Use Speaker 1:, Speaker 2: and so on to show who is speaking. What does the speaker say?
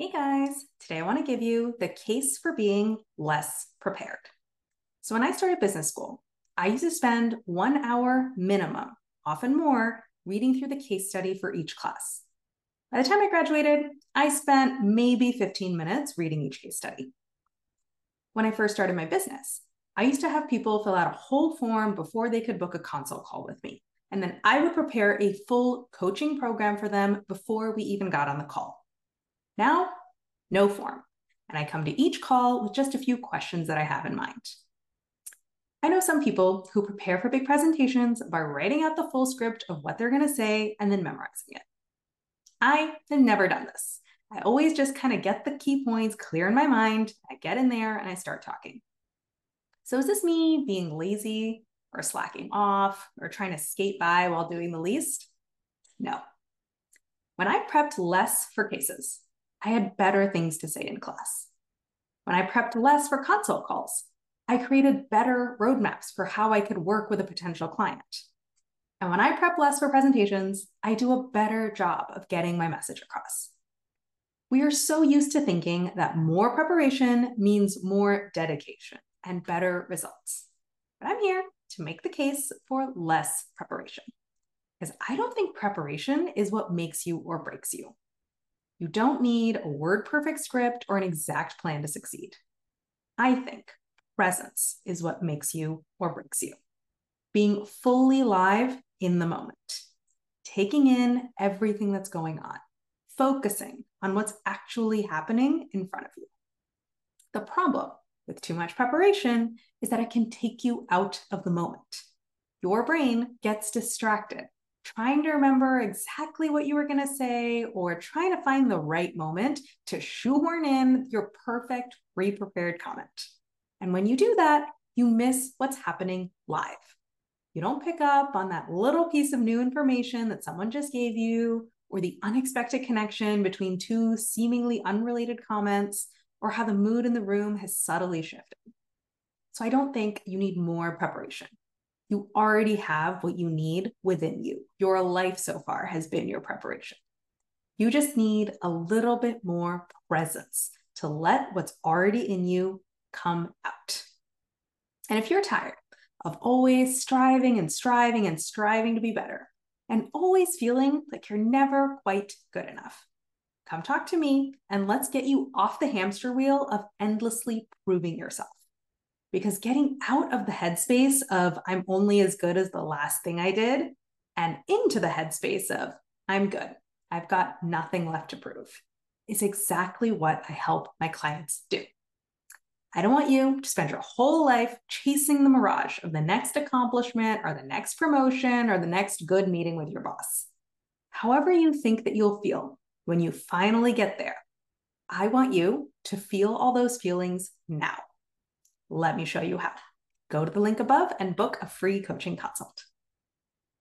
Speaker 1: Hey guys, today I want to give you the case for being less prepared. So, when I started business school, I used to spend one hour minimum, often more, reading through the case study for each class. By the time I graduated, I spent maybe 15 minutes reading each case study. When I first started my business, I used to have people fill out a whole form before they could book a consult call with me. And then I would prepare a full coaching program for them before we even got on the call. Now, no form. And I come to each call with just a few questions that I have in mind. I know some people who prepare for big presentations by writing out the full script of what they're going to say and then memorizing it. I have never done this. I always just kind of get the key points clear in my mind. I get in there and I start talking. So, is this me being lazy or slacking off or trying to skate by while doing the least? No. When I prepped less for cases, I had better things to say in class. When I prepped less for consult calls, I created better roadmaps for how I could work with a potential client. And when I prep less for presentations, I do a better job of getting my message across. We are so used to thinking that more preparation means more dedication and better results. But I'm here to make the case for less preparation. Because I don't think preparation is what makes you or breaks you. You don't need a word perfect script or an exact plan to succeed. I think presence is what makes you or breaks you. Being fully live in the moment, taking in everything that's going on, focusing on what's actually happening in front of you. The problem with too much preparation is that it can take you out of the moment. Your brain gets distracted trying to remember exactly what you were going to say or trying to find the right moment to shoehorn in your perfect pre prepared comment. And when you do that, you miss what's happening live. You don't pick up on that little piece of new information that someone just gave you, or the unexpected connection between two seemingly unrelated comments, or how the mood in the room has subtly shifted. So I don't think you need more preparation you already have what you need within you. Your life so far has been your preparation. You just need a little bit more presence to let what's already in you come out. And if you're tired of always striving and striving and striving to be better, and always feeling like you're never quite good enough, come talk to me and let's get you off the hamster wheel of endlessly proving yourself because getting out of the headspace of I'm only as good as the last thing I did and into the headspace of I'm good, I've got nothing left to prove is exactly what I help my clients do. I don't want you to spend your whole life chasing the mirage of the next accomplishment or the next promotion or the next good meeting with your boss. However, you think that you'll feel when you finally get there, I want you to feel all those feelings now. Let me show you how. Go to the link above and book a free coaching consult.